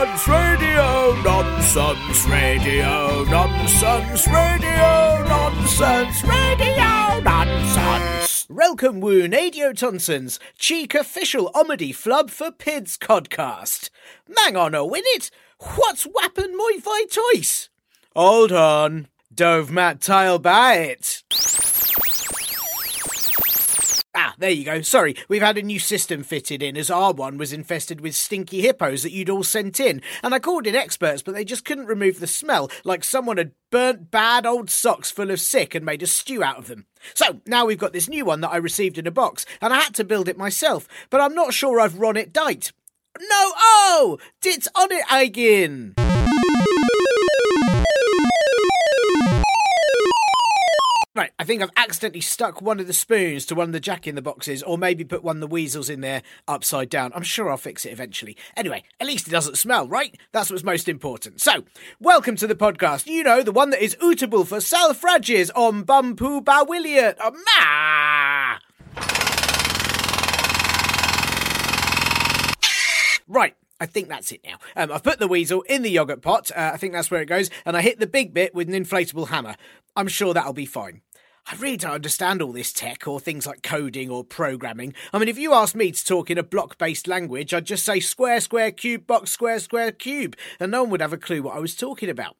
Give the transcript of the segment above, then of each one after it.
Nonsense, radio nonsense, radio nonsense, radio nonsense, radio nonsense. Welcome, Woon Radio Tonsons, cheek official omedy flub for Pids podcast. Mang on a winnet, what's wappin' my vi toys? Hold on, dove mat tile by it. Ah, there you go. Sorry, we've had a new system fitted in as our one was infested with stinky hippos that you'd all sent in. And I called in experts, but they just couldn't remove the smell, like someone had burnt bad old socks full of sick and made a stew out of them. So now we've got this new one that I received in a box, and I had to build it myself, but I'm not sure I've run it dight. No, oh! Dit's on it again! Right, I think I've accidentally stuck one of the spoons to one of the jack in the boxes, or maybe put one of the weasels in there upside down. I'm sure I'll fix it eventually. Anyway, at least it doesn't smell, right? That's what's most important. So, welcome to the podcast. You know, the one that is ootable for self-rages on Bumpu Bawilliot. Oh, ma! Right. I think that's it now. Um, I've put the weasel in the yogurt pot. Uh, I think that's where it goes. And I hit the big bit with an inflatable hammer. I'm sure that'll be fine. I really don't understand all this tech or things like coding or programming. I mean, if you asked me to talk in a block based language, I'd just say square, square, cube, box, square, square, cube, and no one would have a clue what I was talking about.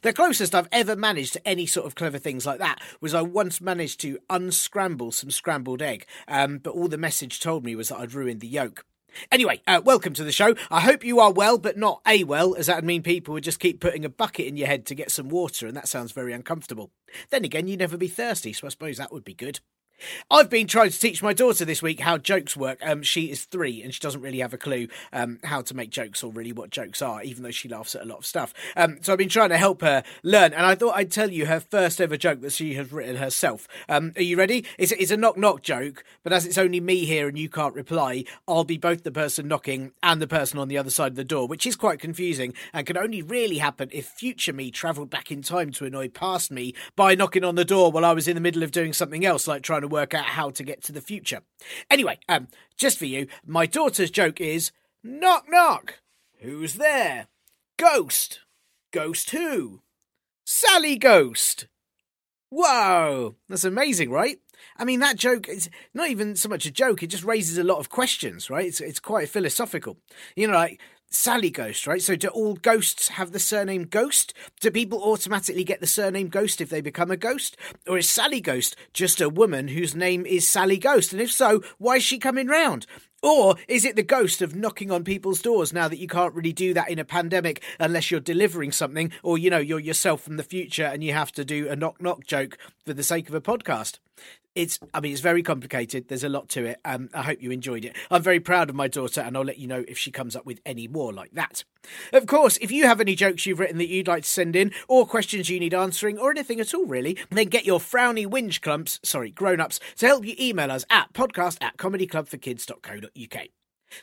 The closest I've ever managed to any sort of clever things like that was I once managed to unscramble some scrambled egg, um, but all the message told me was that I'd ruined the yolk. Anyway, uh, welcome to the show. I hope you are well, but not a well, as that would mean people would just keep putting a bucket in your head to get some water, and that sounds very uncomfortable. Then again, you'd never be thirsty, so I suppose that would be good. I've been trying to teach my daughter this week how jokes work. Um, she is three and she doesn't really have a clue um, how to make jokes or really what jokes are, even though she laughs at a lot of stuff. Um, so I've been trying to help her learn, and I thought I'd tell you her first ever joke that she has written herself. Um, are you ready? It's, it's a knock knock joke, but as it's only me here and you can't reply, I'll be both the person knocking and the person on the other side of the door, which is quite confusing and can only really happen if future me travelled back in time to annoy past me by knocking on the door while I was in the middle of doing something else, like trying to work out how to get to the future. Anyway, um, just for you, my daughter's joke is knock knock. Who's there? Ghost. Ghost who? Sally Ghost. Whoa, that's amazing, right? I mean, that joke is not even so much a joke, it just raises a lot of questions, right? It's, it's quite philosophical. You know, like Sally Ghost, right? So, do all ghosts have the surname Ghost? Do people automatically get the surname Ghost if they become a ghost? Or is Sally Ghost just a woman whose name is Sally Ghost? And if so, why is she coming round? Or is it the ghost of knocking on people's doors now that you can't really do that in a pandemic unless you're delivering something or, you know, you're yourself from the future and you have to do a knock knock joke for the sake of a podcast? It's, I mean, it's very complicated. There's a lot to it. Um, I hope you enjoyed it. I'm very proud of my daughter, and I'll let you know if she comes up with any more like that. Of course, if you have any jokes you've written that you'd like to send in, or questions you need answering, or anything at all, really, then get your frowny whinge clumps, sorry, grown ups, to help you email us at podcast at comedyclubforkids.co.uk.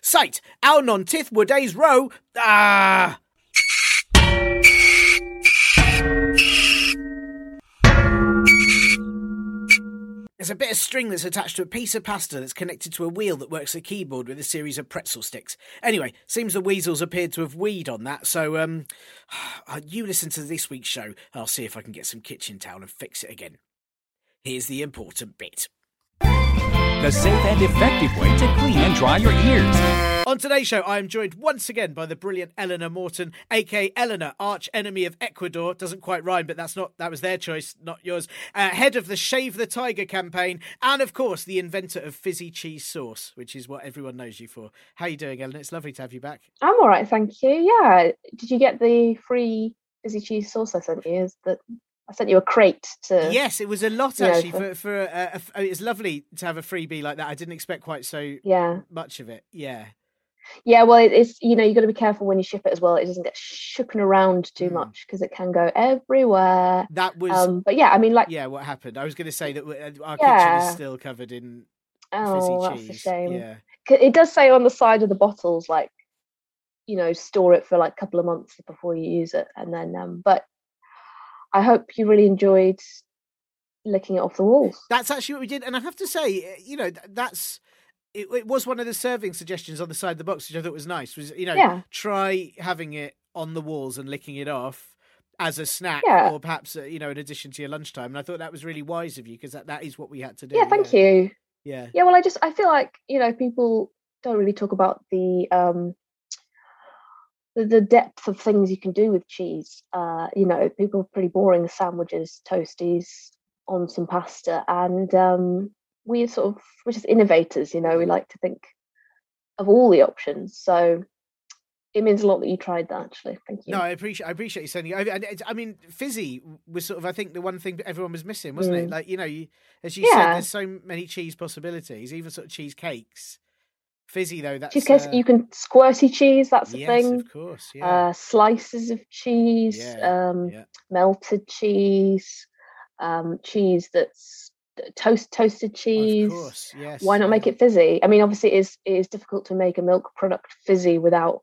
Site, our non tith days row. Ah! There's a bit of string that's attached to a piece of pasta that's connected to a wheel that works a keyboard with a series of pretzel sticks. Anyway, seems the weasels appeared to have weed on that, so um, you listen to this week's show. I'll see if I can get some kitchen towel and fix it again. Here's the important bit. The safe and effective way to clean and dry your ears. On today's show, I am joined once again by the brilliant Eleanor Morton, aka Eleanor, arch enemy of Ecuador. Doesn't quite rhyme, but that's not that was their choice, not yours. Uh, head of the Shave the Tiger campaign, and of course, the inventor of fizzy cheese sauce, which is what everyone knows you for. How are you doing, Eleanor? It's lovely to have you back. I'm all right, thank you. Yeah, did you get the free fizzy cheese sauce I sent you? Is that I sent you a crate to. Yes, it was a lot actually. For for, a, a, it's lovely to have a freebie like that. I didn't expect quite so yeah much of it. Yeah. Yeah, well, it's you know you got to be careful when you ship it as well. It doesn't get shooken around too mm. much because it can go everywhere. That was, um, but yeah, I mean, like, yeah, what happened? I was going to say that uh, our yeah. kitchen is still covered in oh, fizzy cheese. that's a shame. Yeah, it does say on the side of the bottles like, you know, store it for like a couple of months before you use it, and then, um, but I hope you really enjoyed licking it off the walls. That's actually what we did, and I have to say, eh, you know, that's it, it was one of the serving suggestions on the side of the box, which I thought was nice. Was you know, yeah. try having it on the walls and licking it off as a snack, yeah. or perhaps uh, you know, in addition to your lunchtime. And I thought that was really wise of you because that, that is what we had to do. Yeah, thank yeah. you. Yeah, yeah. Well, I just I feel like you know people don't really talk about the um the, depth of things you can do with cheese. Uh, you know, people are pretty boring sandwiches, toasties on some pasta, and um, we are sort of we're just innovators. You know, we like to think of all the options. So it means a lot that you tried that. Actually, thank you. No, I appreciate I appreciate you sending. I, I mean, fizzy was sort of I think the one thing everyone was missing, wasn't mm. it? Like you know, you, as you yeah. said, there's so many cheese possibilities, even sort of cheesecakes Fizzy though, that's cheesecake. Uh... You can squirty cheese. That's the yes, thing. of course. Yeah. Uh, slices of cheese. Yeah, um, yeah. Melted cheese. Um, cheese that's toast toasted cheese. Of course, yes. Why not make it fizzy? I mean, obviously, it is it is difficult to make a milk product fizzy without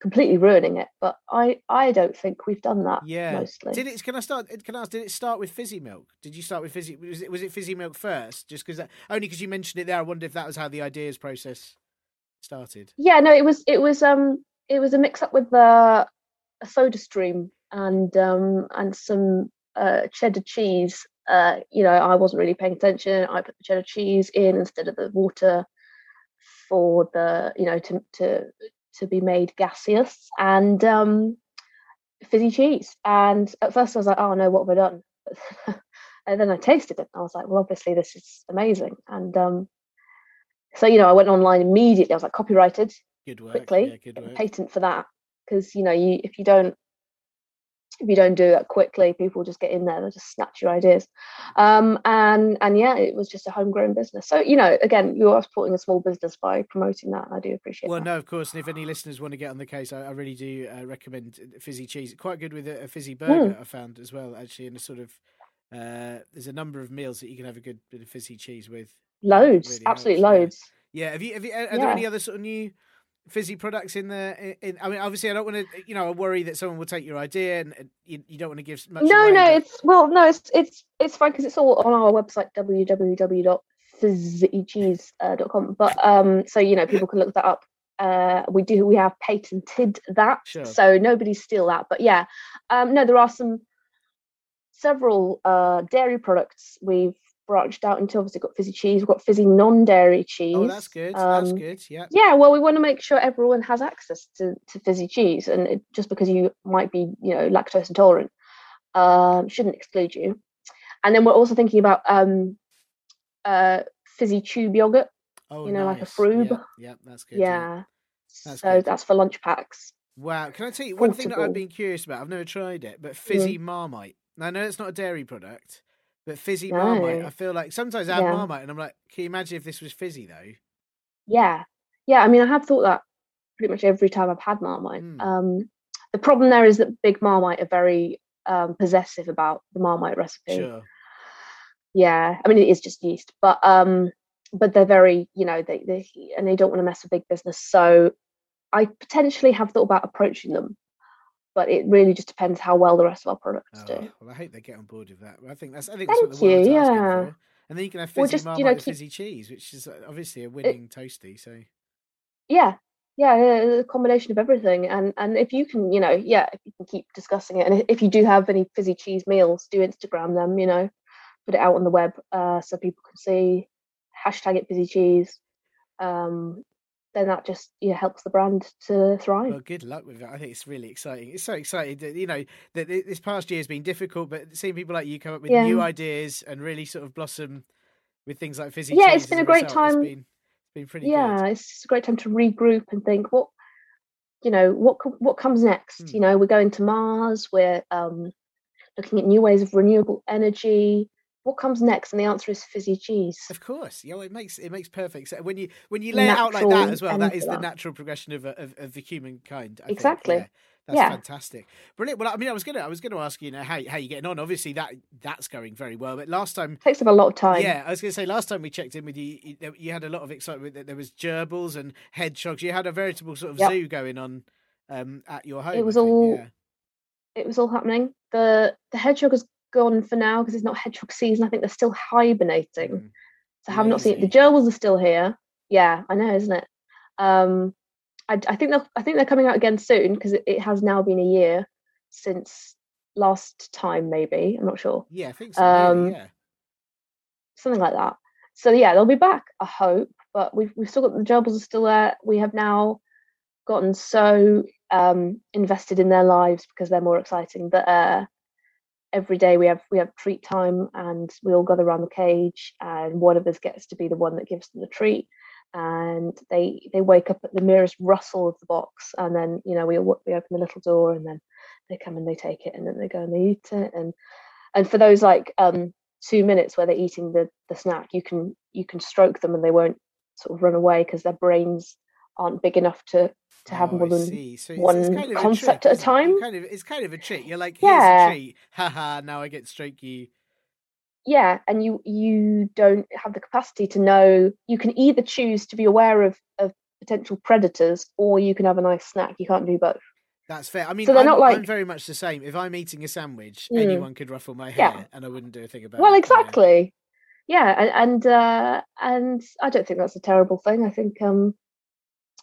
completely ruining it. But I I don't think we've done that. Yeah. Mostly. Did it? Can I start? Can I ask? Did it start with fizzy milk? Did you start with fizzy? Was it was it fizzy milk first? Just because only because you mentioned it there, I wonder if that was how the ideas process started. Yeah. No, it was it was um it was a mix up with uh, a soda stream and um and some uh, cheddar cheese. Uh, you know, I wasn't really paying attention. I put the cheddar cheese in instead of the water for the you know to to to be made gaseous and um, fizzy cheese. And at first I was like, oh no, what have I done? and then I tasted it. I was like, well, obviously this is amazing. And um, so you know, I went online immediately. I was like, copyrighted, good work. quickly, yeah, good work. patent for that because you know, you if you don't if you don't do that quickly, people just get in there, they just snatch your ideas. Um, and and yeah, it was just a homegrown business. So you know, again, you are supporting a small business by promoting that, and I do appreciate. Well, that. no, of course. And if any listeners want to get on the case, I, I really do uh, recommend fizzy cheese. Quite good with a, a fizzy burger, mm. I found as well. Actually, in a sort of uh, there's a number of meals that you can have a good bit of fizzy cheese with. Loads, really absolutely loads. Yeah. Have you? Have you? Are, are yeah. there any other sort of new? Fizzy products in the in, I mean obviously I don't want to you know worry that someone will take your idea and you, you don't want to give much no away, no but... it's well no it's it's it's fine because it's all on our website www.fizzycheese.com but um so you know people can look that up. Uh we do we have patented that sure. so nobody steal that. But yeah um no there are some several uh dairy products we've branched out into obviously got fizzy cheese, we've got fizzy non-dairy cheese. Oh, that's good. Um, that's good. Yeah. Yeah. Well, we want to make sure everyone has access to, to fizzy cheese, and it, just because you might be, you know, lactose intolerant, um, shouldn't exclude you. And then we're also thinking about um, uh, fizzy tube yogurt. Oh, you know, nice. like a Frube. Yeah, yeah that's good. Yeah. That's so good. that's for lunch packs. Wow. Can I tell you one thing that I've been curious about? I've never tried it, but fizzy mm. marmite. Now, I know it's not a dairy product, but fizzy no. Marmite, I feel like sometimes I have yeah. Marmite and I'm like, can you imagine if this was fizzy though? Yeah. Yeah. I mean, I have thought that pretty much every time I've had Marmite. Mm. Um, the problem there is that Big Marmite are very um, possessive about the Marmite recipe. Sure. Yeah. I mean, it is just yeast, but um, but they're very, you know, they, they and they don't want to mess with big business. So I potentially have thought about approaching them but it really just depends how well the rest of our products oh, do. Well, I hope they get on board with that. I think that's I think that's Thank what the world's you, yeah. for. And then you can have fizzy well, just, marmite you know, keep... fizzy cheese, which is uh, obviously a winning it... toasty. So yeah, yeah, a combination of everything. And and if you can, you know, yeah, if you can keep discussing it, and if you do have any fizzy cheese meals, do Instagram them. You know, put it out on the web uh, so people can see hashtag it fizzy cheese, um, then that just you know, helps the brand to thrive. Well, good luck with that. I think it's really exciting. It's so exciting that you know that this past year has been difficult, but seeing people like you come up with Yeah. new ideas and really sort of blossom with things like fizzy. Yeah, it's been a great result, it's time. been, it's been pretty yeah, good. it's a great time to regroup and think what you know what what comes next. Hmm. You know, we're going to Mars. We're um, looking at new ways of renewable energy. What comes next? And the answer is fizzy cheese. Of course, yeah, well, it makes it makes perfect sense when you when you lay it out like that as well. That end the natural progression of of, of the humankind. I think, Exactly. yeah. That's Yeah. fantastic, brilliant. Well, I mean, I was gonna, I was gonna ask you you know how how you getting on. Obviously, that that's going very well. But last time, takes up a lot of time. yeah, I was gonna say last time we checked in with you, you, you had a lot of excitement. That there was gerbils and hedgehogs. You had a veritable sort of Yep. zoo going on um, at your home. It was think, all- yeah. it was all happening. The the hedgehog has gone for now because it's not hedgehog season. I think they're still hibernating. Mm. So I have not seen it. The gerbils are still here. Yeah, I know, isn't it? Um, I, I think they'll, I think they're coming out again soon because it, it has now been a year since last time. Maybe I'm not sure. Yeah, I think so. Um, yeah. something like that. So yeah, they'll be back. I hope, but we've we've still got the gerbils are still there. We have now gotten so um, invested in their lives because they're more exciting that uh, every day we have we have treat time and we all gather around the cage and one of us gets to be the one that gives them the treat. And they they wake up at the merest rustle of the box and then you know we we open the little door and then they come and they take it and then they go and they eat it. And and for those like um two minutes where they're eating the the snack you can you can stroke them and they won't sort of run away because their brains aren't big enough to to have Oh, more than. So one it's kind of a concept trick, at a isn't it? You time. Kind of, it's kind of a treat. You're like, here's Yeah. a treat. Haha, now I get stroke you. yeah and you you don't have the capacity to know you can either choose to be aware of of potential predators or you can have a nice snack you can't do both That's fair. I mean, So they're I'm, not I'm like- very much the same. If I'm eating a sandwich, Mm. anyone could ruffle my hair Yeah. and I wouldn't do a thing about well it. know. exactly yeah and and uh and i don't think that's a terrible thing i think um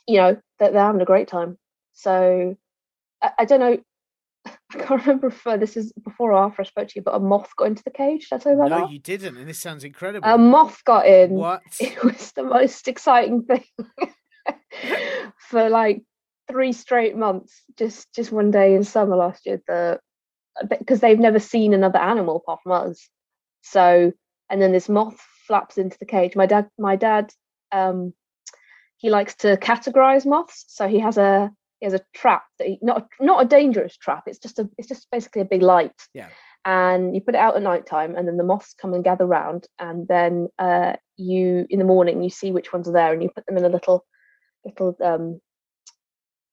you know that they're having a great time. So i, I don't know i can't remember if uh, this is before or after i spoke to you but a moth got into the cage. Did i tell you about No, that? you didn't, and this sounds incredible. a moth got in. What? it was the most exciting thing for like three straight months just just one day in summer last year the because they've never seen another animal apart from us. So and then this moth flaps into the cage. My dad my dad um he likes to categorize moths. So he has a he has a trap that he, not a, not a dangerous trap. It's just a it's just basically a big light. Yeah. and you put it out at night time and then the moths come and gather round. And then uh you in the morning you see which ones are there and you put them in a little little um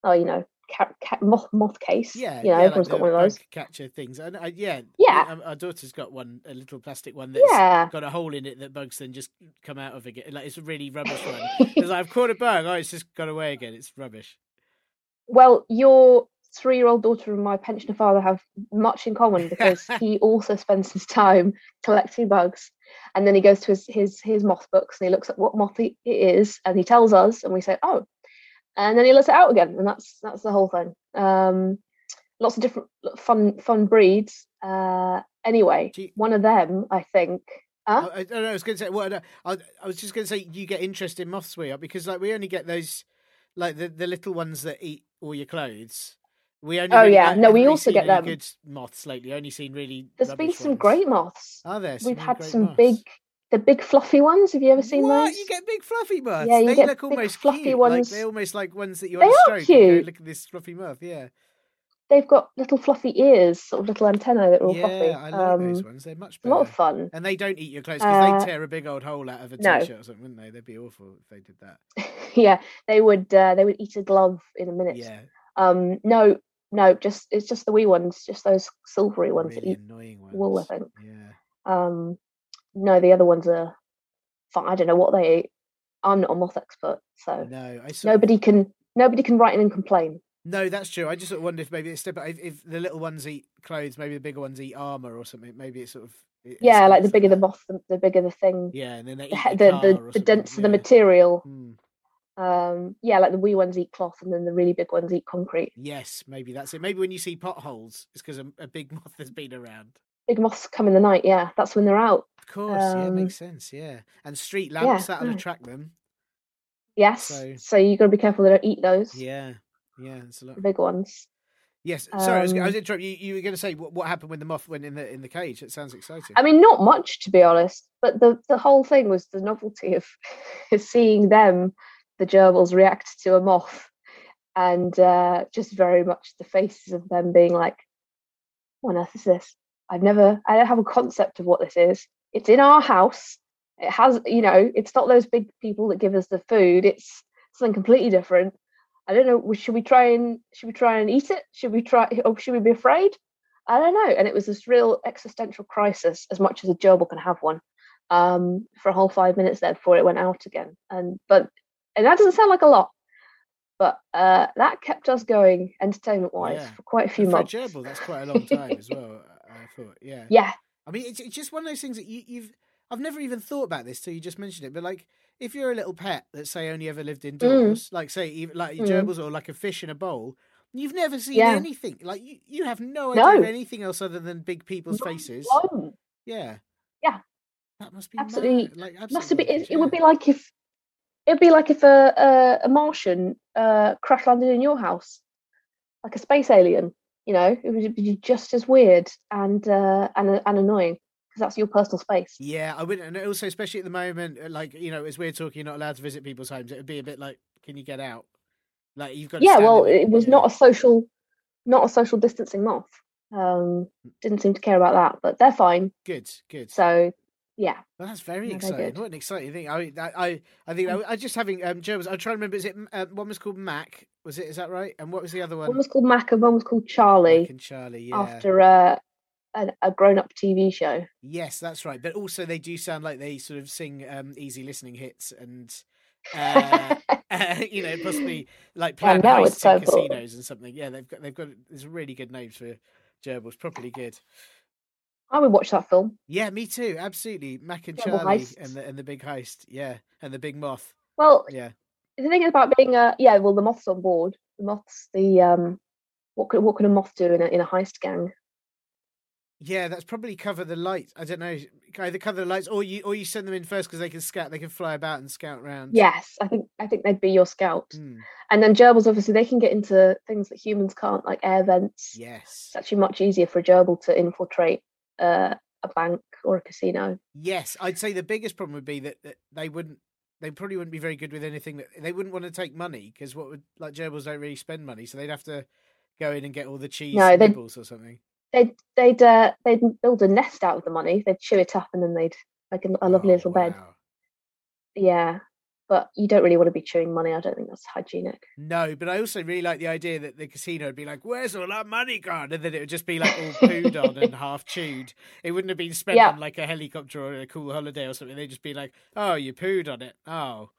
oh you know cat, cat moth moth case Yeah, you know yeah, everyone's like got one of those catcher things. And I, yeah, Yeah. um, Our daughter's got one, a little plastic one that's yeah got a hole in it that bugs then just come out of again. Like it's a really rubbish one. Because I've caught a bug, oh, it's just gone away again. It's rubbish. well your three-year-old daughter and my pensioner father have much in common because he also spends his time collecting bugs and then he goes to his his his moth books and he looks at what moth it is and he tells us and we say oh and then he lets it out again and that's that's the whole thing um lots of different fun fun breeds uh anyway you- one of them i think huh? I, I, don't know, I was going to say, well, I, I was just going to say, you get interest in moths, we are because like we only get those, like the, the little ones that eat all your clothes. We only. Oh, yeah. No, we also get them. Good moths lately. Only seen really. there's been some ones. great moths Are there? we've had some moths? big the big fluffy ones have you ever seen what? those You get big fluffy moths. Yeah, you they get look big almost fluffy cute. ones. Like they're almost like ones that you They are to stroke. and go, cute. Look at this fluffy moth. Yeah. they've got little fluffy ears sort of little antennae that are all yeah, fluffy I like those um, ones. They're much better. a lot of fun And they don't eat your clothes because Uh, they'd tear a big old hole out of a no. t-shirt or something, wouldn't they? They'd be awful if they did that. yeah they would uh, they would eat a glove in a minute Yeah, um no no just it's just the wee ones just those silvery ones that eat annoying ones. wool i think Yeah. um no the other ones are fine i don't know what they eat i'm not a moth expert so No, I sort nobody can nobody can write in and complain No, that's true. I just sort of wonder if maybe it's step if, if the little ones eat clothes, maybe the bigger ones eat armor or something. Maybe it's sort of it yeah like the bigger the moth the, the bigger the thing Yeah, and then they the, the, the, the denser the material Mm, um yeah like the wee ones eat cloth and then the really big ones eat concrete Yes, maybe that's it. Maybe when you see potholes, it's because a, a big moth has been around. Big moths come in the night. Yeah, that's when they're out. Of course, yeah, Um, makes sense. Yeah, and street lamps that'll no. attract them. Yes, So- so, you got to be careful they don't eat those. Yeah, yeah, it's a lot. The big ones. Yes, sorry, I was, I Um, was interrupting you. You were going to say what, what happened when the moth went in the in the cage. It sounds exciting. I mean, not much to be honest, but the the whole thing was the novelty of seeing them, the gerbils, react to a moth, and uh, just very much the faces of them being like, "What on earth is this? I've never, I don't have a concept of what this is. It's in our house. It has, you know, it's not those big people that give us the food. It's something completely different. I don't know. Should we try and should we try and eat it? Should we try, or should we be afraid? I don't know. And it was this real existential crisis, as much as a gerbil can have one, um, for a whole five minutes there before it went out again. And but and that doesn't sound like a lot, but uh, that kept us going entertainment wise Yeah. for quite a few And for a months. gerbil, that's quite a long time as well. I yeah. Yeah, I mean, it's, it's just one of those things that you, you've. I've never even thought about this till you just mentioned it. But like, if you're a little pet that say only ever lived indoors, like say even like Mm. gerbils or like a fish in a bowl, you've never seen Yeah. anything. Like you, you have no idea No. of anything else other than big people's Not faces. one. Yeah. Yeah. That must be Absolutely- mad. Like must have been. absolutely It, it would be like if it'd be like if a a, a Martian uh, crash landed in your house, like a space alien. You know, it would be just as weird and uh, and and annoying because that's your personal space. Yeah, I wouldn't. And also, especially at the moment, uh, like you know, as we're talking, you're not allowed to visit people's homes. It would be a bit like, can you get out? Like you've got. To yeah well it was not a social not a social distancing moth um didn't seem to care about that but they're fine good. Good. so yeah Well, that's very they're exciting. What an exciting thing! I, I, I, think I, I just having um, gerbils. I'm trying to remember. Is it uh, one was called Mac? Was it? Is that right? And what was the other one? one was called mac and one was called charlie Mac and Charlie. Yeah. after uh, a, a grown-up tv show Yes, that's right. But also, they do sound like they sort of sing um, easy listening hits and. Uh, you know, possibly like Yeah, plan now heists so in cool. casinos and something. Yeah, they've got they've got there's really good names for gerbils. Properly good. I would watch that film Yeah, me too. Absolutely, Mac and Double Charlie heists. and the and the big heist. Yeah, and the big moth. well Yeah, the thing is about being a yeah well the moth's on board the moth's the um what could what can a moth do in a, in a heist gang yeah. That's probably cover the lights. I don't know. Either cover the lights, or you or you send them in first because they can scout. They can fly about and scout around. yes i think i think they'd be your scout Mm, and then gerbils obviously they can get into things that humans can't like air vents yes. it's actually much easier for a gerbil to infiltrate uh, a bank or a casino. Yes, I'd say the biggest problem would be that, that they wouldn't. They probably wouldn't be very good with anything that they wouldn't want to take money because what would like gerbils don't really spend money, so they'd have to go in and get all the cheese No, nibbles or something. They'd they'd uh, they'd build a nest out of the money. They'd chew it up and then they'd like a, a lovely Oh, little bed. Yeah, but you don't really want to be chewing money. I don't think that's hygienic. No, but I also really like the idea that the casino would be like, "Where's all our money gone?" and then it would just be like all pooed on and half chewed. It wouldn't have been spent Yeah. on like a helicopter or a cool holiday or something. They'd just be like, "Oh, you pooed on it. Oh,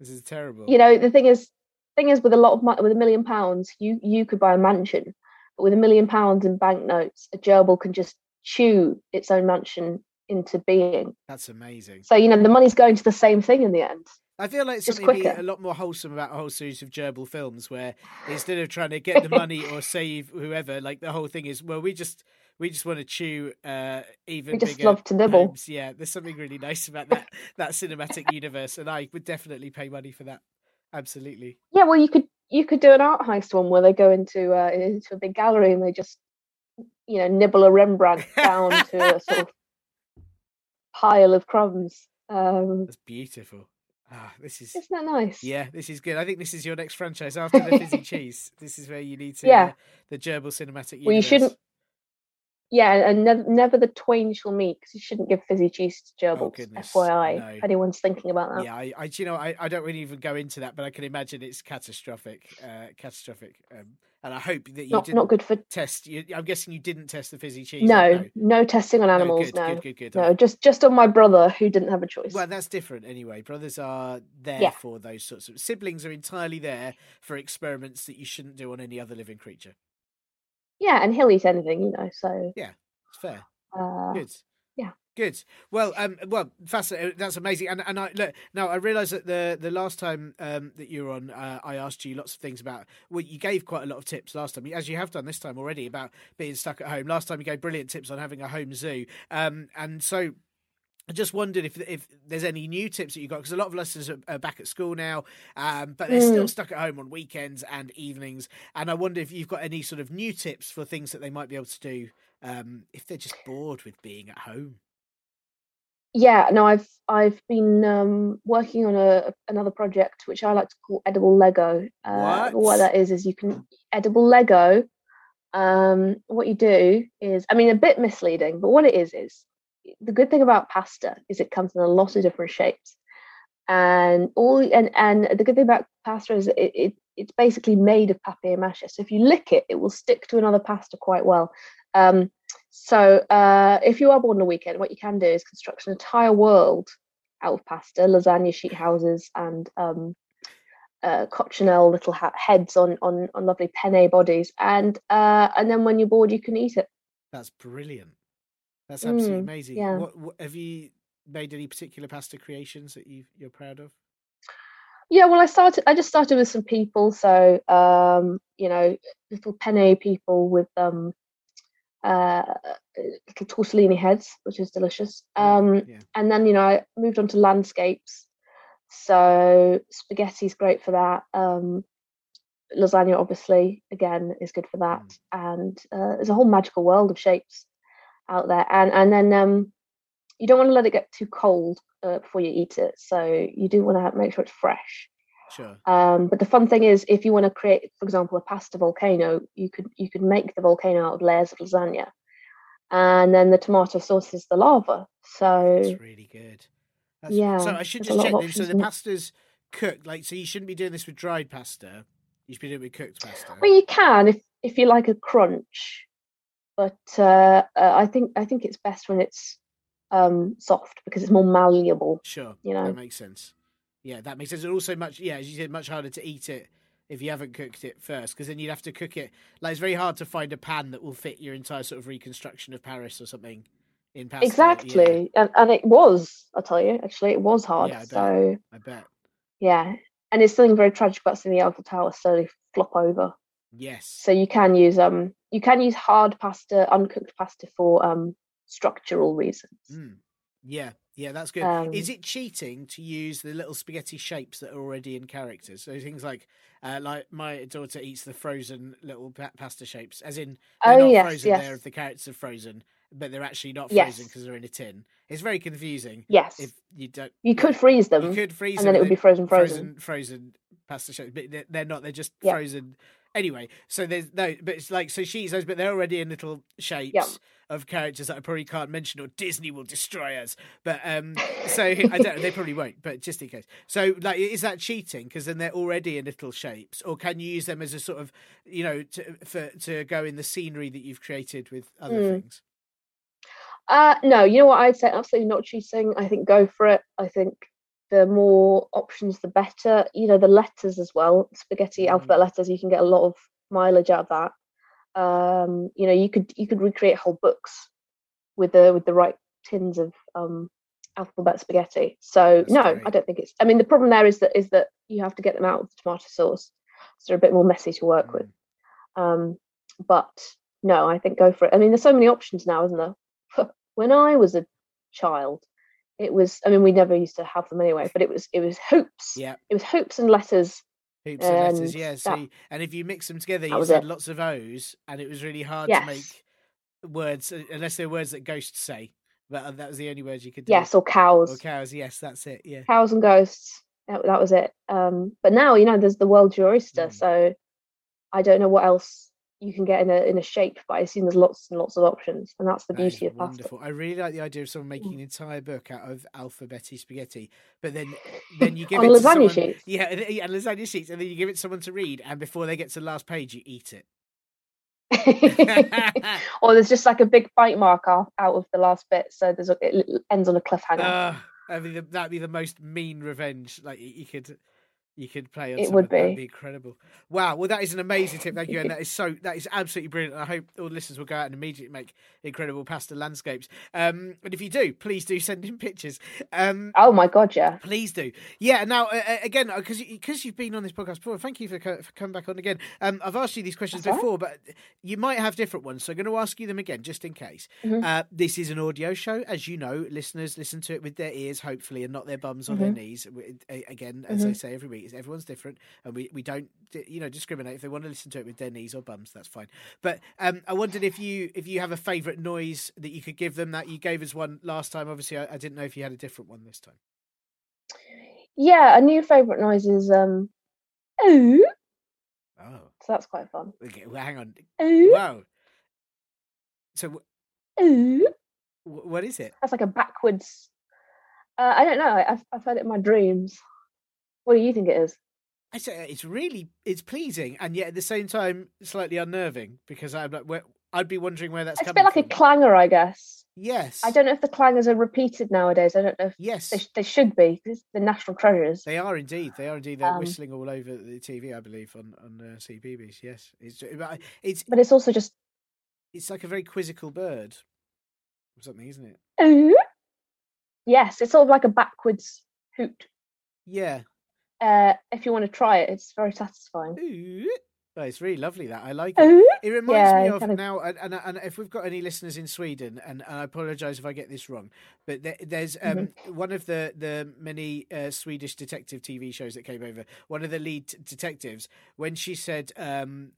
this is terrible." You know, the thing is, thing is, with a lot of money, with a million pounds, you you could buy a mansion, but with a million pounds in banknotes, a gerbil can just chew its own mansion into being. That's amazing. So you know, the money's going to the same thing in the end. I feel like something would be a lot more wholesome about a whole series of gerbil films where instead of trying to get the money or save whoever, like the whole thing is, well, we just we just want to chew uh, even We just bigger love to nibble. homes. Yeah, there's something really nice about that that cinematic universe, and I would definitely pay money for that. Absolutely. Yeah, well, you could you could do an art heist one where they go into uh, into a big gallery and they just you know nibble a Rembrandt down to a sort of pile of crumbs. Um, That's beautiful. Ah, this is isn't that nice? yeah, this is good. I think this is your next franchise after the fizzy cheese. This is where you need to Yeah. uh, the gerbil cinematic universe. Well, you shouldn't. Yeah, and never, never the twain shall meet because you shouldn't give fizzy cheese to gerbils. Oh, goodness, FYI, no. if anyone's thinking about that. Yeah, I, I, you know, I, I don't really even go into that, but I can imagine it's catastrophic, uh, catastrophic. Um, and I hope that you not didn't not good for. test. You, I'm guessing you didn't test the fizzy cheese. No, no testing on animals. good, No, good, good, good. no, just just on my brother who didn't have a choice. Well, that's different anyway. Brothers are there Yeah. for those sorts of siblings are entirely there for experiments that you shouldn't do on any other living creature. Yeah, and he'll eat anything, you know. So yeah, It's fair. uh, Good. yeah. Good. Well, um, well, fascinating. That's amazing. And and I look now. I realise that the the last time um that you were on, uh, I asked you lots of things about. Well, you gave quite a lot of tips last time, as you have done this time already about being stuck at home. Last time you gave brilliant tips on having a home zoo. Um, and so I just wondered if if there's any new tips that you got because a lot of listeners are, are back at school now, um, but they're still stuck at home on weekends and evenings. And I wonder if you've got any sort of new tips for things that they might be able to do um, if they're just bored with being at home. Yeah, no, I've I've been um, working on a another project which I like to call edible Lego. Uh, What? what that is is you can edible Lego. Um, what you do is, I mean, a bit misleading, but what it is is the good thing about pasta is it comes in a lot of different shapes, and all and and the good thing about pasta is it, it it's basically made of papier mâché. So if you lick it, it will stick to another pasta quite well. Um, so uh, if you are bored on a weekend, what you can do is construct an entire world out of pasta, lasagna sheet houses, and um, uh, little ha- heads on, on on lovely penne bodies, and uh, and then when you're bored, you can eat it. That's brilliant. That's absolutely Mm, amazing. yeah. What, what have you made any particular pasta creations that you you're proud of? Yeah, well, I started. I just started with some people, so um, you know, little penne people with um, uh, little tortellini heads, which is delicious. Um, yeah. and then you know, I moved on to landscapes. So spaghetti's great for that. Um, lasagna, obviously, again, is good for that. And uh, there's a whole magical world of shapes out there. And and then um, you don't want to let it get too cold uh, before you eat it. So you do want to make sure it's fresh. Sure. Um, but the fun thing is, if you want to create, for example, a pasta volcano, you could you could make the volcano out of layers of lasagna, and then the tomato sauce is the lava. So That's really good. That's, yeah, So I should just check then. So the pasta's cooked. Like, so you shouldn't be doing this with dried pasta. You should be doing it with cooked pasta. well, you can if if you like a crunch, but uh, uh, I think I think it's best when it's um, soft because it's more malleable. Sure. you know. that makes sense. Yeah, that makes sense. And also much, yeah, as you said, much harder to eat it if you haven't cooked it first, because then you'd have to cook it. Like it's very hard to find a pan that will fit your entire sort of reconstruction of Paris or something in pasta. Yeah, Exactly, and and it was. I'll tell you, actually, it was hard. Yeah, I bet. so I bet. yeah, and it's something very tragic about seeing the Eiffel Tower slowly flop over. Yes. So you can use um you can use hard pasta, uncooked pasta for um structural reasons. Mm. Yeah, yeah, that's good. Um, Is it cheating to use the little spaghetti shapes that are already in characters? So things like, uh, like my daughter eats the frozen little pa- pasta shapes, as in they're Oh, not yes, frozen. yes. They're the characters are frozen, but they're actually not frozen because they're in a tin. It's very confusing. Yes, If you don't, you could freeze them, you could freeze and then it would be frozen, frozen. frozen, frozen pasta shapes, but they're, they're not. They're just frozen. Anyway, so there's no, but it's like so she eats those, but they're already in little shapes of characters that I probably can't mention, or Disney will destroy us. But um, so I don't. Know, they probably won't, but just in case. So like, is that cheating? Because then they're already in little shapes, or can you use them as a sort of, you know, to, for to go in the scenery that you've created with other Mm. things? Uh no, you know what I'd say absolutely not cheating. I think go for it. I think the more options the better. You know, the letters as well. Spaghetti alphabet Mm. letters, you can get a lot of mileage out of that. Um, you know, you could you could recreate whole books with the with the right tins of um alphabet spaghetti. So That's no, great. I don't think it's I mean the problem there is that is that you have to get them out with the tomato sauce. So they're a bit more messy to work with. Mm. Um, but no, I think go for it. I mean, there's so many options now, isn't there? when I was a child, it was. I mean, we never used to have them anyway, but it was it was hoops. Yeah. It was hoops and letters. Hoops and letters, And yeah. So, and if you mix them together, you it. lots of O's, and it was really hard Yes. to make words uh, unless they're words that ghosts say. But uh, that was the only words you could do. Yes, or cows. Or cows. Yes, that's it. Yeah. Cows and ghosts. That, that was it. Um, but now you know there's the world's your oyster. Mm. So I don't know what else you can get in a in a shape, but I assume there's lots and lots of options, and that's the That beauty of pasta. wonderful. I really like the idea of Mm. someone making an entire book out of alphabetti spaghetti, but then then you give it to lasagna someone, sheets. Yeah, and, lasagna sheets, and then you give it to someone to read, and before they get to the last page, you eat it. or there's just like a big bite mark off, out of the last bit, so there's a, it ends on a cliffhanger. Uh, I mean, that'd be the most mean revenge. Like you could, You could play on It would be. be incredible. Wow, well that is an amazing tip. Thank you, and that is so that is absolutely brilliant. I hope all the listeners will go out and immediately make incredible pasta landscapes. Um, and if you do, please do send in pictures. Um, Oh my god, yeah. Please do. Yeah. Now, uh, uh, again, because because you've been on this podcast before, thank you for, co- for coming back on again. Um, I've asked you these questions That's before, but you might have different ones, so I'm going to ask you them again just in case. Mhm. Uh, this is an audio show, as you know. Listeners listen to it with their ears, hopefully, and not their bums on their Mhm. knees. Again, as I Mhm. say every week, is everyone's different, and we, we don't you know discriminate. If they want to listen to it with their knees or bums, that's fine. But um, I wondered if you if you have a favourite noise that you could give them. That you gave us one last time. Obviously, I, I didn't know if you had a different one this time. Yeah, a new favourite noise is um ooh. Oh. So that's quite fun. Okay, well, hang on. Ooh. Wow. So, Ooh. what is it? That's like a backwards uh, I don't know. I- I've I've heard it in my dreams. What do you think it is? I say it's really it's pleasing, and yet at the same time slightly unnerving because I'm like, where, I'd be wondering where that's It's a bit like a from. clanger, I guess. yes, I don't know if the clangers are repeated nowadays. I don't know if Yes, they, they should be. it's the national treasures. they are indeed. They are indeed. They're Um, whistling all over the TV, I believe, on on uh, CBeebies. Yes, it's but it's But it's also just it's like a very quizzical bird or something, isn't it? ooh. Yes, it's sort of like a backwards hoot. Yeah. Uh, if you want to try it, it's very satisfying. Ooh. Oh, it's really lovely. That I like it. Ooh. It reminds Yeah, me of kinda- now, and, and, and if we've got any listeners in Sweden, and, and I apologise if I get this wrong, but there, there's um, Mm-hmm. one of the the many uh, Swedish detective TV shows that came over. One of the lead detectives, when she said, um,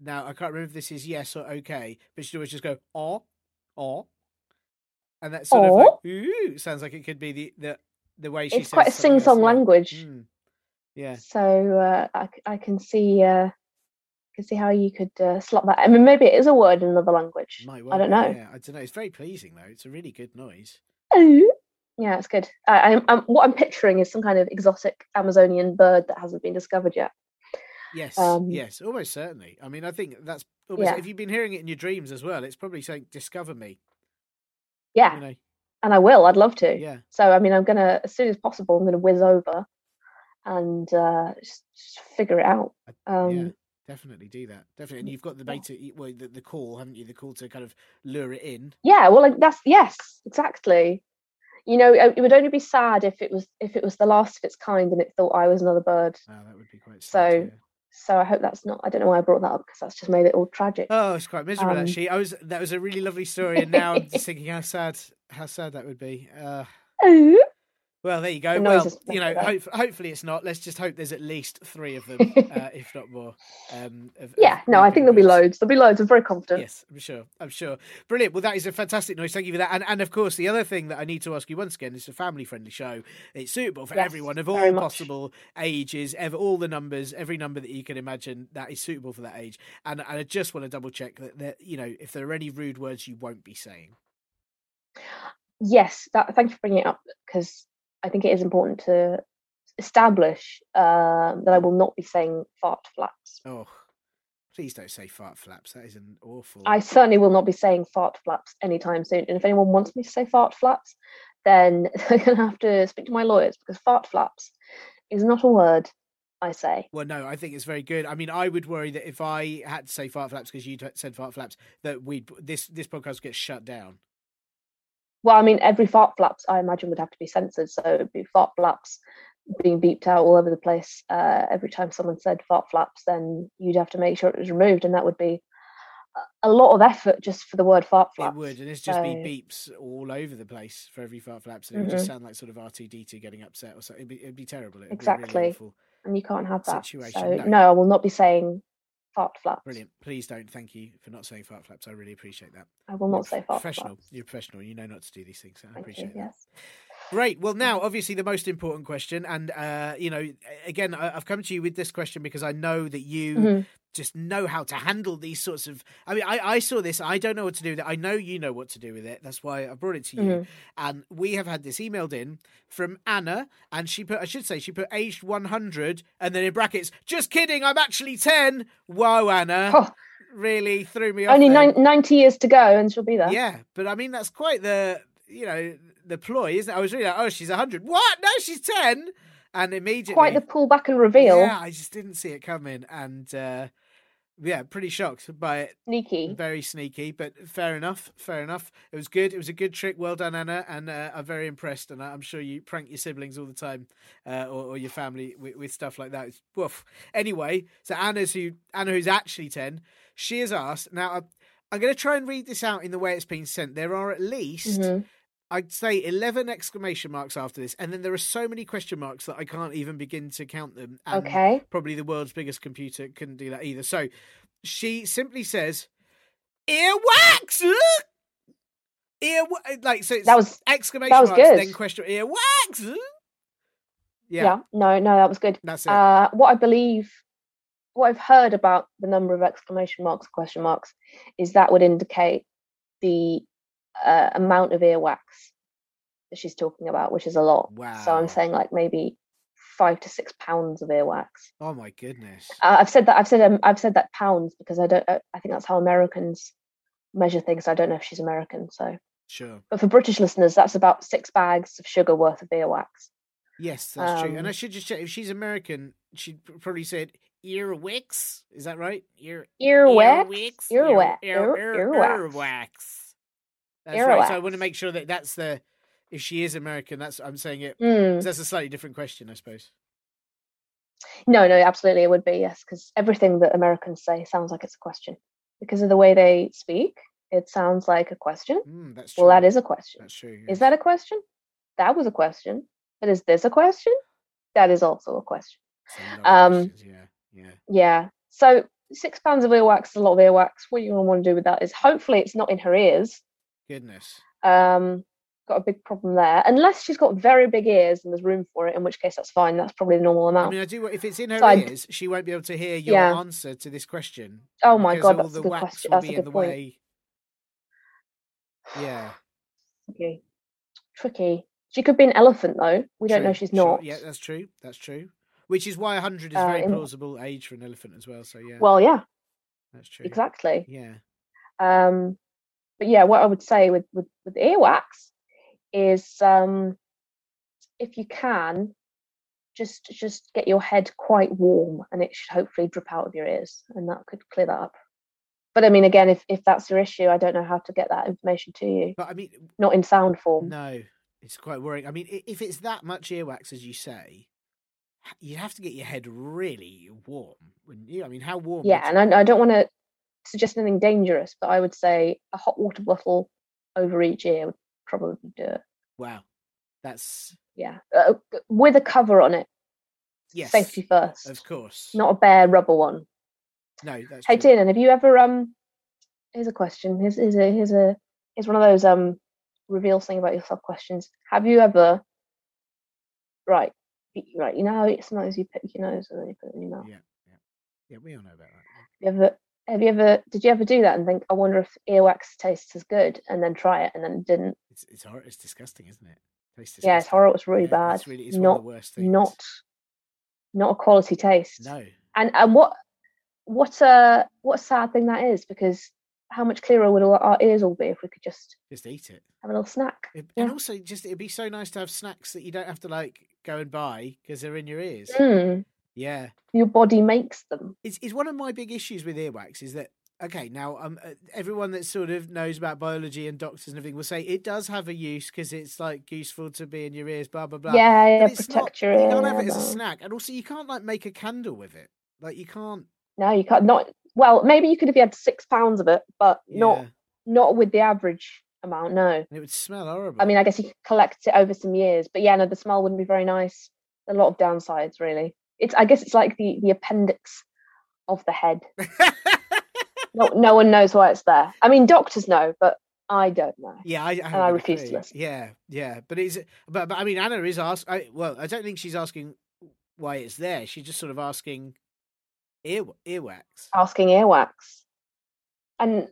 "Now I can't remember if this is yes or okay," but she'd always just go "oh, oh," and that sort of like "ooh" sounds like it could be the the the way she. It's quite a sing-song yeah. language. Mm. Yeah. So uh, I, I can see uh, can see how you could uh, slot that. I mean, maybe it is a word in another language. Might I don't know. Yeah, I don't know. It's very pleasing though. It's a really good noise. Ooh. Yeah, it's good. I, I'm, I'm, what I'm picturing is some kind of exotic Amazonian bird that hasn't been discovered yet. Yes, Um, yes, almost certainly. I mean, I think that's almost. Yeah. If you've been hearing it in your dreams as well, it's probably saying "discover me." Yeah, You know, and I will. I'd love to. yeah, So I mean, I'm gonna as soon as possible. I'm gonna whiz over and uh, just, just figure it out. Um, yeah. Definitely do that. Definitely, and you've got the beta, well, the, the call, haven't you? The call to kind of lure it in. yeah well like that's yes exactly you know it would only be sad if it was if it was the last of its kind and it thought i was another bird Wow, that would be quite. So, sad, yeah. so i hope that's not i don't know why i brought that up because that's just made it all tragic Oh, it's quite miserable um, actually. I was that was a really lovely story, and now I'm just thinking how sad how sad that would be. Uh, Ooh. Well, there you go. Well, you know, hope, hopefully it's not. Let's just hope there's at least three of them, uh, if not more. Um, of, yeah no i think there'll be loads there'll be loads i'm very confident Yes, I'm sure. I'm sure. Brilliant. Well, that is a fantastic noise. Thank you for that. And and of course, the other thing that I need to ask you once again is a family friendly show. It's suitable for Yes, everyone of all possible ages, ever all the numbers, every number that you can imagine that is suitable for that age. And and I just want to double check that, that you know if there are any rude words you won't be saying. yes that thank you for bringing it up because i think it is important to establish um, that i will not be saying fart flaps Oh, please don't say fart flaps. That is an awful. I certainly will not be saying fart flaps anytime soon. And if anyone wants me to say fart flaps, then they're going to have to speak to my lawyers because fart flaps is not a word I say. Well, no, I think it's very good. I mean, I would worry that if I had to say fart flaps because you said fart flaps, that we this this podcast gets shut down. Well, I mean, every fart flaps I imagine would have to be censored. So it'd be fart flaps being beeped out all over the place. Uh, every time someone said fart flaps, then you'd have to make sure it was removed. And that would be a- lot of effort just for the word fart flaps. It would, and it's just be beeps all over the place for every fart flaps, and it would just Mhm. sound like sort of R two D two getting upset or something. It'd be, it'd be terrible. It'd Be Exactly. really. And you can't have that. Situation, So, no. no, I will not be saying fart flaps. Brilliant. Please don't. Thank you for not saying fart flaps. I really appreciate that. I will You're not say fart professional. flaps. You're professional. You know not to do these things. I Thank you, appreciate that. yes. Great. Well, now, obviously, the most important question, and uh, you know, again, I- I've come to you with this question because I know that you Mhm. Just know how to handle these sorts of. I mean, I, I saw this. I don't know what to do with it. I know you know what to do with it. That's why I brought it to you. Mhm. And we have had this emailed in from Anna, and she put, I should say, she put aged 100, and then in brackets, just kidding, I'm actually 10. Whoa, Anna. Oh, Really threw me off. only nine, 90 years to go and she'll be there. Yeah, but I mean, that's quite the, you know, the ploy, isn't it? I was really like, oh, she's 100. What? No, she's 10. and immediately Quite the pull back and reveal. Yeah, I just didn't see it coming, and uh, yeah, pretty shocked by it. Sneaky. Very sneaky, but fair enough. Fair enough. It was good. It was a good trick. Well done, Anna, and uh, I'm very impressed. And I'm sure you prank your siblings all the time, uh, or, or, your family with, with, stuff like that. It's, woof. Anyway, so Anna's who Anna, who's actually ten, she has asked. Now I'm, I'm going to try and read this out in the way it's been sent. There are at least. Mhm. I'd say 11 exclamation marks after this, and then there are so many question marks that I can't even begin to count them. And Okay. probably the world's biggest computer couldn't do that either. So she simply says, "Earwax." Ear like so. It's That was exclamation that was marks, good. then question earwax. yeah. Yeah, No, no, that was good. that's it. Uh, what I believe, what I've heard about the number of exclamation marks, question marks, is that would indicate the uh, amount of earwax that she's talking about, which is a lot. Wow. So I'm saying like maybe five to six pounds of earwax. oh my goodness. Uh, I've said that. I've said um, I've said that pounds because I don't. I I think that's how Americans measure things. I don't know if she's American. So, Sure. but for British listeners, that's about six bags of sugar worth of earwax. Yes, that's true. And I Um, should just check if she's American. She'd probably said earwax. Is that right? Ear Earwax. Earwax. Ear, Ear- ear, earwax. earwax. That's right. So I want to make sure that that's the. If she is American, that's I'm saying it. Mm. That's a slightly different question, I suppose. No, no, absolutely, it would be yes, because everything that Americans say sounds like it's a question because of the way they speak. It sounds like a question. Mm, that's true. Well, that is a question. That's true. Is that a question? That was a question. But is this a question? That is also a question. um, Yeah. Yeah. Yeah. So six pounds of earwax is a lot of earwax. What you want to do with that is hopefully it's not in her ears. Goodness. Um, got a big problem there. Unless she's got very big ears and there's room for it, in which case that's fine. That's probably the normal amount. I mean, I do. If it's in her So ears, she won't be able to hear your Yeah. answer to this question. oh my god, all that's the a good wax question. will That's be a in good the point. way. Yeah. Tricky. Tricky. She could be an elephant though. We don't know True, she's not. Yeah, that's true. That's true. Which is why 100 is Uh, very in- plausible age for an elephant as well. So yeah, Well, yeah, that's true. exactly. Yeah. Um, but yeah, what I would say with with, with earwax is um, if you can, just just get your head quite warm, and it should hopefully drip out of your ears, and that could clear that up. But I mean, again, if if that's your issue, I don't know how to get that information to you. But I mean, Not in sound form. no, it's quite worrying. I mean, if it's that much earwax as you say, you'd have to get your head really warm, wouldn't you? I mean, how warm? Yeah, and I, I don't want to suggest anything dangerous, but I would say a hot water bottle over each ear would probably do it. Wow, that's Yeah, uh, with a cover on it. yes, Safety first. of course. not a bare rubber one. no, that's Hey. Tiernan, have you ever um? Here's a question. Here's, here's a here's a here's one of those um reveal something about yourself questions. Have you ever? Right, right. You know how sometimes you pick your nose and then you put it in your mouth. Yeah, yeah, yeah. We all know about that. You ever? Have you ever? Did you ever do that and think, I wonder if earwax tastes as good, and then try it and then didn't? It's it's hor- it's disgusting, isn't it? Tastes Yeah, it's disgusting. horrible. It's really Yeah, bad. It's really it's not worst things. not not a quality taste. no. And and what what a what a sad thing that is because how much clearer would our, our ears all be if we could just Just eat it. have a little snack? It- Yeah. And also, just it'd be so nice to have snacks that you don't have to like go and buy because they're in your ears. Mm, Yeah, your body makes them. it's it's one of my big issues with earwax is that okay now um uh, everyone that sort of knows about biology and doctors and everything will say it does have a use because it's like useful to be in your ears blah blah blah. yeah, yeah, it's protect not, your you can't have it as a snack, and also you can't like make a candle with it. Like you can't. No, you can't. Not well. Maybe you could if you had six pounds of it, but not Yeah, not with the average amount. No. it would smell horrible. I mean, I guess you could collect it over some years, but yeah, no, the smell wouldn't be very nice. A lot of downsides, really. It's. I guess it's like the the appendix of the head. No, no one knows why it's there. I mean, doctors know, but I don't know. Yeah, I, I, have I refuse to listen. Yeah, yeah, but is but but I mean Anna is ask. I, well, I don't think she's asking why it's there. She's just sort of asking ear earwax. Asking earwax, and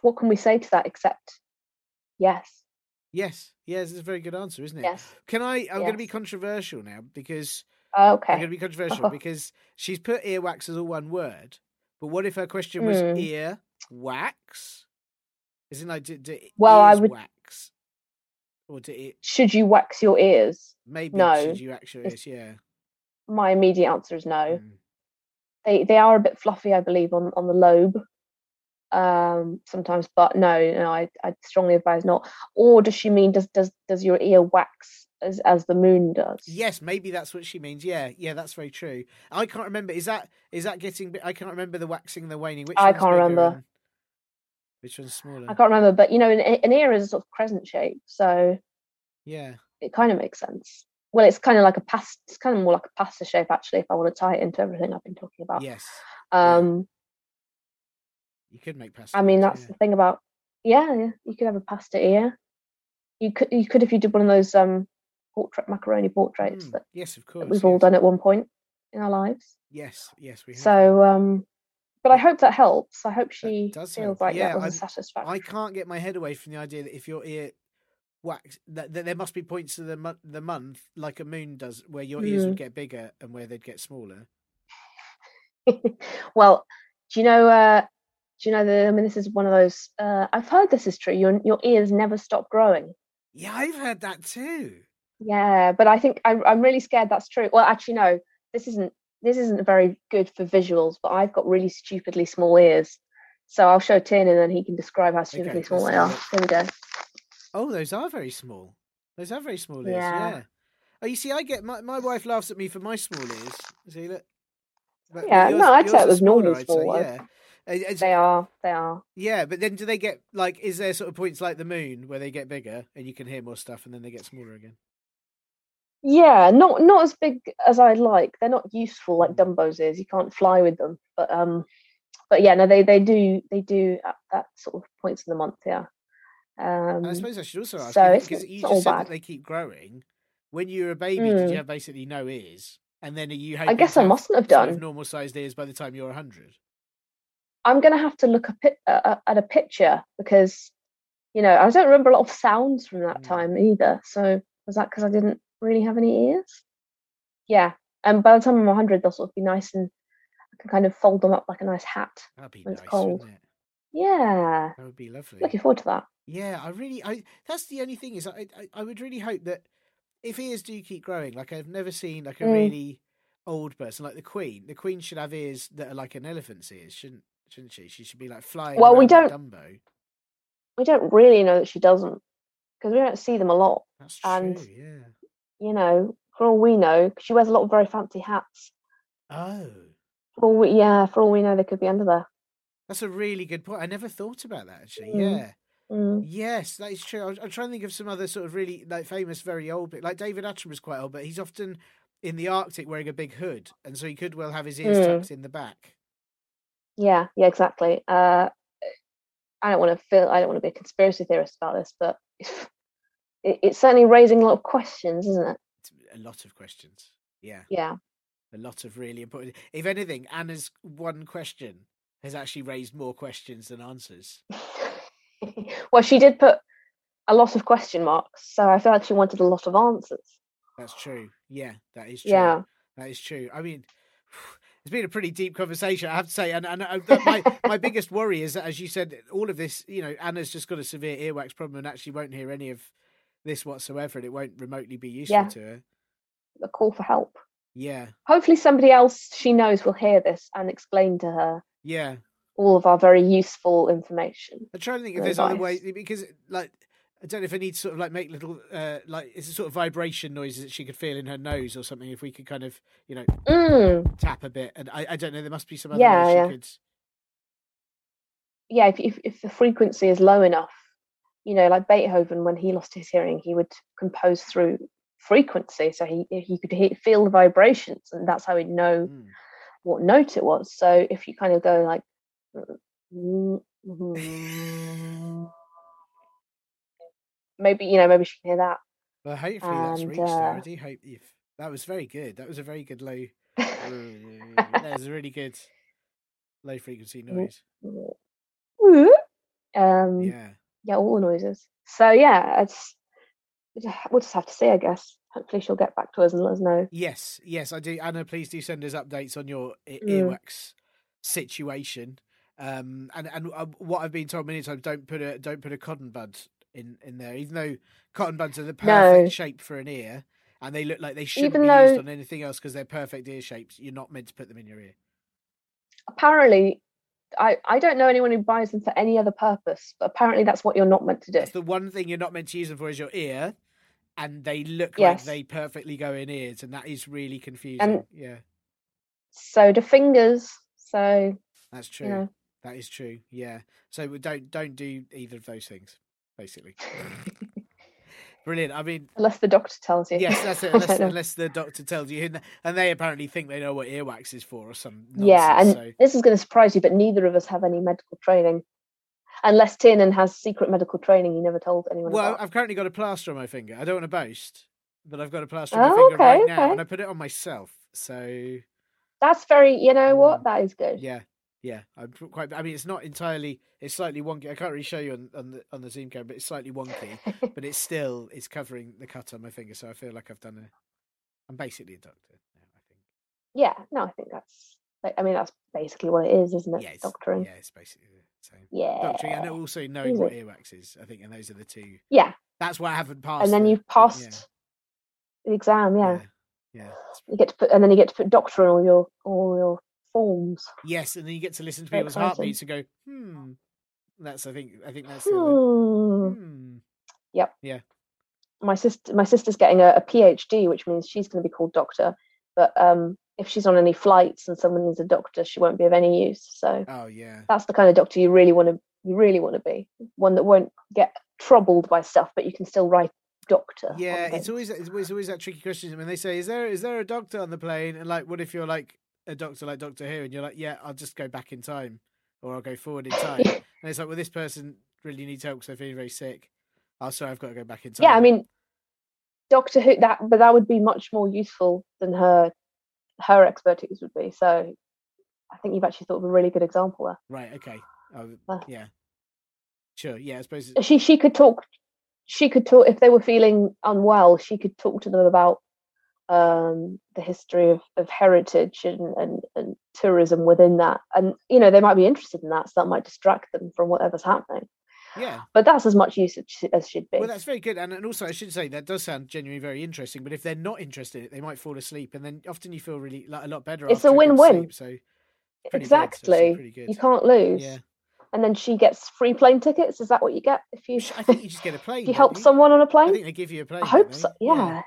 what can we say to that except yes, Yes, yes, it's a very good answer, isn't it? yes, Can I? I'm going to be controversial now because okay. I'm going to be controversial because she's put earwax as all one word. But what if her question was Hmm. ear wax? Isn't like do, do Well, I would- wax? or did it should you wax your ears? maybe No, should you actually? it's- Yeah. My immediate answer is no. Mm. They they are a bit fluffy, I believe, on on the lobe. Um, sometimes, but no, no, I I strongly advise not. Or does she mean does does does your ear wax as as the moon does? Yes, maybe that's what she means. Yeah, yeah, that's very true. I can't remember. Is that is that getting? I can't remember the waxing and the waning. Which I can't remember. and Which one's smaller? I can't remember, but you know, an, an ear is a sort of crescent shape, so Yeah. it kind of makes sense. Well, it's kind of like a past. It's kind of more like a pasta shape, actually. If I want to tie it into everything I've been talking about. Yes. Um, You could make pasta. I mean, that's yeah. the thing about yeah, yeah. You could have a pasta ear. You could you could if you did one of those um portrait macaroni portraits Mm, that, yes, of course. we've all done at one point in our lives. Yes, yes, we have. So um, but I hope that helps. I hope she does feels help. like Yeah, that was I'm- a satisfaction. I can't get my head away from the idea that if your ear wax, that, that there must be points of the month, the month, like a moon does, where your ears Mm. would get bigger and where they'd get smaller. well, do you know? Uh, do you know that? I mean, this is one of those. Uh, I've heard this is true. Your your ears never stop growing. Yeah, I've heard that too. Yeah, but I think I'm I'm really scared that's true. Well, actually, no. This isn't this isn't very good for visuals. But I've got really stupidly small ears, so I'll show Tin and then he can describe how stupidly let's small they are. look. We go. Oh, those are very small. Those are very small ears. Yeah. Yeah. Oh, you see, I get my my wife laughs at me for my small ears. See, look. But- Yeah, yours- no, I'd say it was normal smaller, I'd say, small. Yeah. It's- They are. They are. Yeah, but then do they get like? Is there sort of points like the moon where they get bigger and you can hear more stuff, and then they get smaller again? Yeah, not not as big as I'd like. They're not useful like. Dumbo's is. You can't fly with them. But um, but yeah, no, they they do they do at that sort of points in the month. Yeah. Um, I suppose I should also ask so you because you just said bad. that they keep growing. When you were a baby, did Mm. you have basically no ears? And then are you? I guess I mustn't have sort of done. normal sized ears by the time you're hundred. I'm gonna have to look a pi- uh, at a picture because you know I don't remember a lot of sounds from that Mm. time either. So was that because I didn't really have any ears? Yeah, and by the time I'm 100, they'll sort of be nice and I can kind of fold them up like a nice hat. That'd be When it's cold. it? Yeah, That would be lovely. looking forward to that. Yeah, I really, I that's the only thing is I, I, I would really hope that if ears do keep growing, like I've never seen like a Mm. really old person like the Queen. The Queen should have ears that are like an elephant's ears, shouldn't shouldn't she? She should be like flying. Well, we don't. Dumbo. We don't really know that she doesn't because we don't see them a lot. That's true. and- yeah. You know, for all we know, she wears a lot of very fancy hats. Oh, For all we, yeah, for all we know, they could be under there. that's a really good point. I never thought about that actually. Mm. Yeah. Mm. Yes, that is true. I I'm trying to think of some other sort of really like famous, very old, bit like David Attenborough's quite old, but he's often in the Arctic wearing a big hood, and so he could well have his ears Mm. tucked in the back. Yeah, yeah, exactly. Uh, I don't want to feel I don't want to be a conspiracy theorist about this, but it, it's certainly raising a lot of questions, isn't it? A lot of questions. Yeah, Yeah. a lot of really important. If anything, Anna's one question has actually raised more questions than answers. well, she did put a lot of question marks, so I feel like she wanted a lot of answers. That's true. Yeah, that is true. Yeah. That is true. I mean, it's been a pretty deep conversation, I have to say. And, and uh, my, my biggest worry is that, as you said, all of this, you know, Anna's just got a severe earwax problem and actually won't hear any of this whatsoever, and it won't remotely be useful Yeah. to her. A call for help. Yeah. Hopefully, somebody else she knows will hear this and explain to her Yeah. all of our very useful information. I'm trying to think if there's other advice. ways because, like, I don't know if I need to sort of like make little, uh, like, it's a sort of vibration noises that she could feel in her nose or something. If we could kind of, you know, Mm. tap a bit, and I, I don't know, there must be some other Yeah, yeah. she could. Yeah, if, if if the frequency is low enough, you know, like Beethoven, when he lost his hearing, he would compose through frequency, so he he could he- feel the vibrations, and that's how he'd know Mm. what note it was. So if you kind of go like, mm, mhm, maybe you know, maybe she can hear that. Well, hopefully that's And, reached her. I uh, do hope you've. That was very good. That was a very good low. that was a really good low frequency noise. um, yeah. Yeah. all the noises. So yeah, it's we'll just have to see, I guess. Hopefully, she'll get back to us and let us know. Yes. Yes, I do. Anna, please do send us updates on your e- Mm. earwax situation. Um, and and uh, what I've been told many times, don't put a don't put a cotton bud in in there, even though cotton buds are the perfect No. shape for an ear, and they look like they shouldn't Even be used on anything else because they're perfect ear shapes. You're not meant to put them in your ear. Apparently, I I don't know anyone who buys them for any other purpose, but apparently that's what you're not meant to do. That's the one thing you're not meant to use them for is your ear, and they look Yes. like they perfectly go in ears, and that is really confusing. And- yeah, So the fingers. So that's true. you know, That is true. Yeah. So don't don't do either of those things, basically. Brilliant. I mean, unless the doctor tells you. yes, that's it. Unless, unless the doctor tells you, and- and they apparently think they know what earwax is for, or some. yeah, and so- this is going to surprise you, but neither of us have any medical training. Unless Tiernan has secret medical training, he never told anyone Well, about. I've currently got a plaster on my finger. I don't want to boast, but I've got a plaster on my Oh, finger right now, okay. and I put it on myself. So That's very, you know Mm. what? That is good. yeah, yeah. I'm quite. I mean, it's not entirely. It's slightly wonky. I can't really show you on, on the on the Zoom camera, but it's slightly wonky. but it's still it's covering the cut on my finger, so I feel like I've done a. I'm basically a doctor now. I think. yeah, no, I think that's. like, I mean, that's basically what it is, isn't it? Yeah, it's, Doctoring. yeah, it's basically the same. Yeah. Doctoring and also knowing what earwax is. I think, and those are the two. Yeah, That's why I haven't passed. and then the- you've passed the exam. Yeah. yeah, yeah. You get to put, and then you get to put doctor in all your all your forms. Yes, and then you get to listen to people's exciting. heartbeats and go, hmm. That's I think I think that's the, Hmm. hmm. My sister, my sister's getting a, a PhD, which means she's going to be called doctor. But um, if she's on any flights and someone is a doctor, she won't be of any use. So Oh yeah. that's the kind of doctor you really want to you really want to be one that won't get troubled by stuff, but you can still write doctor. Yeah, it's always it's always, always that tricky question when they say, "Is there is there a doctor on the plane?" And like, what if you're like a doctor like Doctor Who, and you're like, "Yeah, I'll just go back in time, or I'll go forward in time." and it's like, "Well, this person really needs help because they're feeling very sick." Oh, sorry, I've got to go back in time. yeah. I mean, Doctor Who that, but that would be much more useful than her her expertise would be. So I think you've actually thought of a really good example there. right, okay, oh, Uh. yeah, sure, yeah. I suppose it- she she could talk she could talk if they were feeling unwell she could talk to them about um the history of, of heritage and, and and tourism within that and you know they might be interested in that so that might distract them from whatever's happening yeah. but that's as much use as should be Well, that's very good, and, and also I should say that does sound genuinely very interesting. But if they're not interested in it, they might fall asleep, and then often you feel really like, a lot better. It's a win-win. So pretty good, so exactly good. you can't lose yeah, and then she gets free plane tickets is that what you get if you I think you just get a plane. if you help someone on a plane I think they give you a plane. I hope so yeah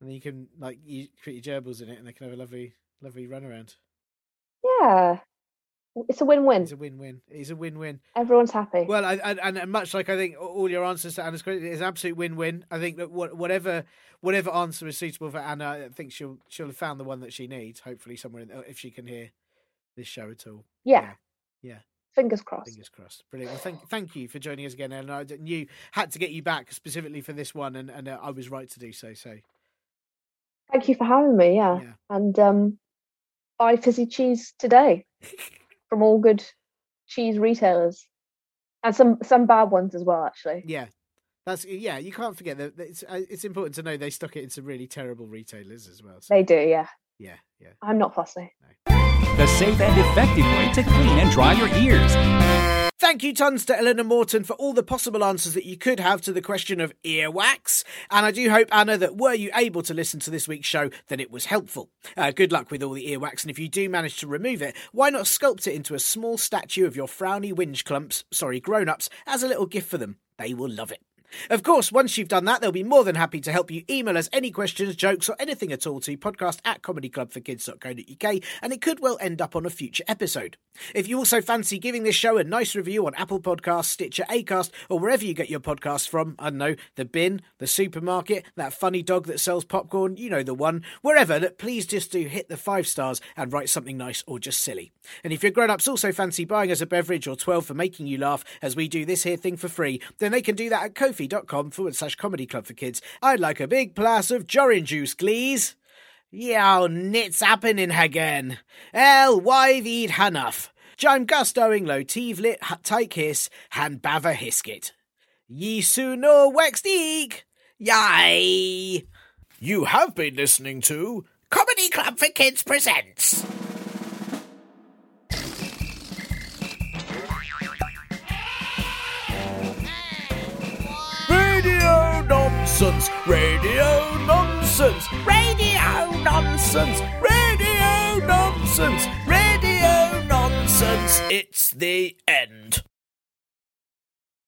And then you can like you put your gerbils in it, and they can have a lovely, lovely run around. yeah it's a win-win It's a win-win. It's a win-win. everyone's happy Well, I, I, and and much like I think all your answers to Anna's question is absolute win-win. I think that whatever whatever answer is suitable for Anna, I think she'll she'll have found the one that she needs. Hopefully, somewhere in, if she can hear this show at all. yeah yeah. fingers crossed Fingers crossed. Brilliant. Well, thank thank you for joining us again, Ellen. I knew had to get you back specifically for this one, and and uh, I was right to do so. So Thank you for having me. Yeah, yeah. and um, buy fizzy cheese today from all good cheese retailers, and some some bad ones as well. Actually, Yeah, that's yeah. You can't forget that it's uh, it's important to know they stock it in some really terrible retailers as well. So, they do. Yeah, yeah, yeah. I'm not fussy. The safe and effective way to clean and dry your ears. Thank you tons to Eleanor Morton for all the possible answers that you could have to the question of earwax. And I do hope, Anna, that were you able to listen to this week's show, that it was helpful. Uh, good luck with all the earwax, and if you do manage to remove it, why not sculpt it into a small statue of your frowny whinge clumps, sorry, grown ups, as a little gift for them? They will love it. Of course, once you've done that, they'll be more than happy to help you email us any questions, jokes, or anything at all to podcast at comedyclubforkids.co.uk, and it could well end up on a future episode. If you also fancy giving this show a nice review on Apple Podcasts, Stitcher, Acast, or wherever you get your podcasts from, I don't know, the bin, the supermarket, that funny dog that sells popcorn, you know the one, wherever, that please just do hit the five stars and write something nice or just silly. And if your grown ups also fancy buying us a beverage or 12 for making you laugh as we do this here thing for free, then they can do that at kofi.com forward slash comedy club for kids. I'd like a big glass of Jorin juice, please. Ja, nits happening again. El wyfyd hanaff. Jaim gustoing lo tiflit take his han bava hiskit. Ye no wextig. Yay! You have been listening to Comedy Club for Kids presents. Nonsense, radio nonsense, radio nonsense, radio nonsense, radio nonsense. It's the end.